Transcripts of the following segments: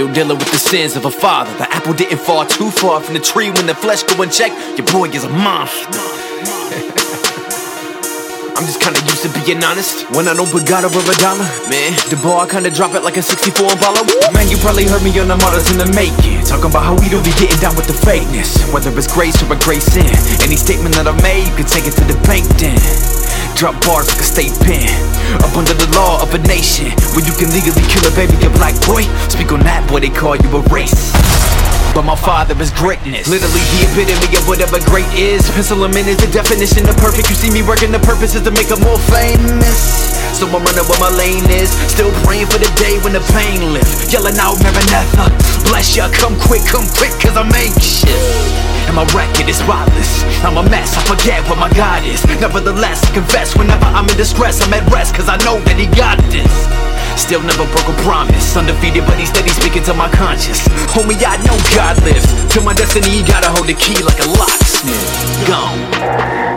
Still dealing with the sins of a father. The apple didn't fall too far from the tree when the flesh go unchecked. Your boy is a monster. I'm just kinda used to being honest. When I don't put God over a dollar, man, the ball I kinda drop it like a 64 baller. Man, you probably heard me on the models in the making. Talking about how we don't be getting down with the fakeness. Whether it's grace or a grace sin. Any statement that I made, you can take it to the bank then. Drop bars like a state pen. Up under the law of a nation. Where you can legally kill a baby, a black boy. Speak on that, boy, they call you a race. But my father is greatness. Literally the epitome of whatever great is. Pencil him in is the definition of perfect. You see me working the purpose is to make him more famous. So I'm running where my lane is. Still praying for the day when the pain lifts. Yelling out Maranatha. Bless ya, come quick, come quick, cause I'm anxious. And my record is spotless. I'm a mess, I forget what my God is. Nevertheless, I confess whenever I'm in distress, I'm at rest, cause I know that He got this. Still never broke a promise. Undefeated, but he's steady speaking to my conscience. Homie, I know God lives. To my destiny, you gotta hold the key like a locksmith. Gone.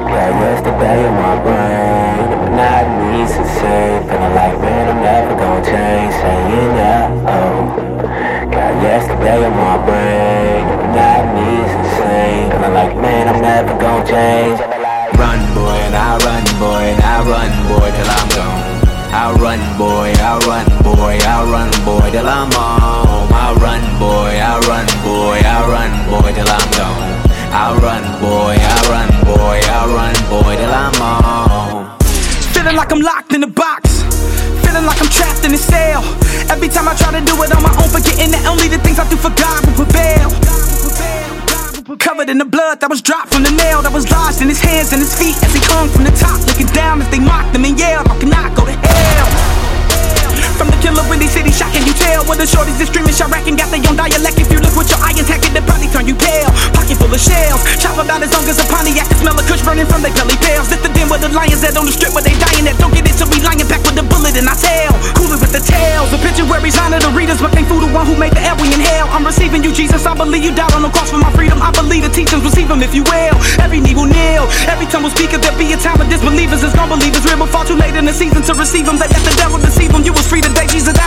Yeah, yesterday in my brain, the monotony's insane. Feeling like, man, I'm never gonna change. Saying yeah, oh. Got yesterday in my brain, gonna change. Run, boy, and I run, boy, and I run, boy, till I'm gone. I run, boy, I run, boy, I run, boy, till I'm home. I run, boy, I run, boy, I run, boy, till I'm gone. I run, boy, I run, boy, I run, boy, till I'm home. Feeling like I'm locked in a box. Feeling like I'm trapped in a cell. Every time I try to do it on my own, forgetting that only the things I do for God. Covered in the blood that was dropped from the nail that was lodged in his hands and his feet as he hung from the top, looking down as they mocked him and yelled, "How can I go to hell?" From the killer Windy City, shocking you tell Where the shorties is streaming Chiraq and got their own dialect. If you look with your eye intact, it'll probably turn you pale. Pocket full of shells, chop about as long as a Pontiac. The smell of kush burning from their belly pails. It's the den where the lions at on the strip where they dying at. Don't get it till we lying back with a bullet in our tail Tails, obituaries honor the readers But fool the one who made the air we inhale. I'm receiving you Jesus, I believe you died on the cross for my freedom. I believe the teachings, receive them if you will. Every knee will kneel, every tongue will speak If there be a time of disbelievers, it's believe it's real But far too late in the season to receive them They let the devil deceive them, you was free today Jesus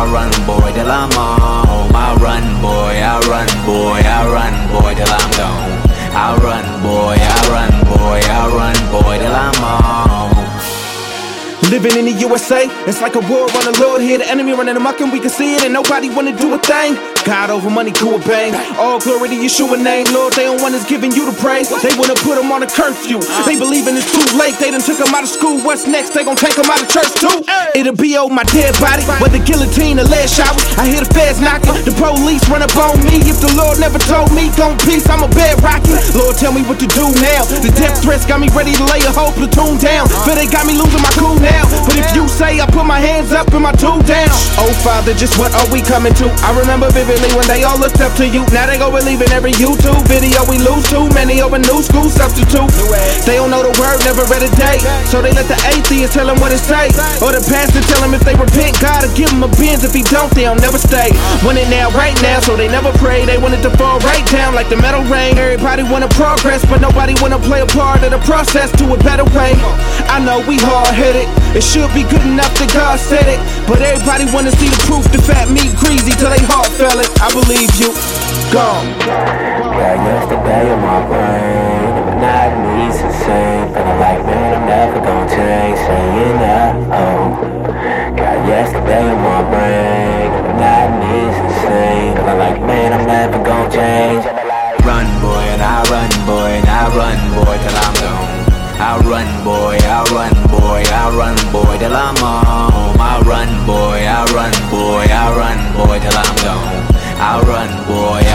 I run, boy, till I'm home. I run, boy, I run, boy, I run, boy, till I'm gone. I run, boy, I run, boy, I run, boy, till I'm home. Living in the USA, it's like a war on the Lord here. The enemy running amok and we can see it, and nobody wanna do a thing. God over money, cool bang. All glory to Yeshua name, Lord. They don't want us giving you the praise. They wanna put them on a curfew. They believing it's too late. They done took them out of school. What's next? They gon' take them out of church too. It'll be on my dead body, whether guillotine or lead showers. I hear the feds knocking, the police run up on me. If the Lord never told me, gon' peace, I'm a bed rocking. Lord, tell me what to do now. The death threats got me ready to lay a whole platoon down. Feel they got me losing my cool now. But if you say I put my hands up and my two down. Oh Father, just what are we coming to? I remember vividly when they all looked up to you. Now they go believe in every YouTube video we lose too many over new school substitute. They don't know the word, never read a date. So they let the atheist tell them what it say. Or the pastor tell them if they repent, God will give them a bends. If he don't, they'll never stay. It now, right now, so they never pray. They wanted to fall right down like the metal rain. Everybody wanna progress, but nobody wanna play a part of the process to a better way. I know we hard headed. It should be good enough that God said it. But everybody wanna see the proof. The fat meat greasy till they heart fell it. I believe you. Gone. Yeah, yesterday in my brain, the monotony's insane. Feeling like, man, I'm never gonna change. Saying yeah, oh. Got yesterday in my brain, the monotony's insane. Feeling like, man, I'm never gonna change. Run, boy, and I run, boy, and I run, boy, till I'm gone. I run, boy, I run, boy, I run, boy, till I'm home. I run, boy, I run, boy, I run, boy, till I'm gone. I run, boy,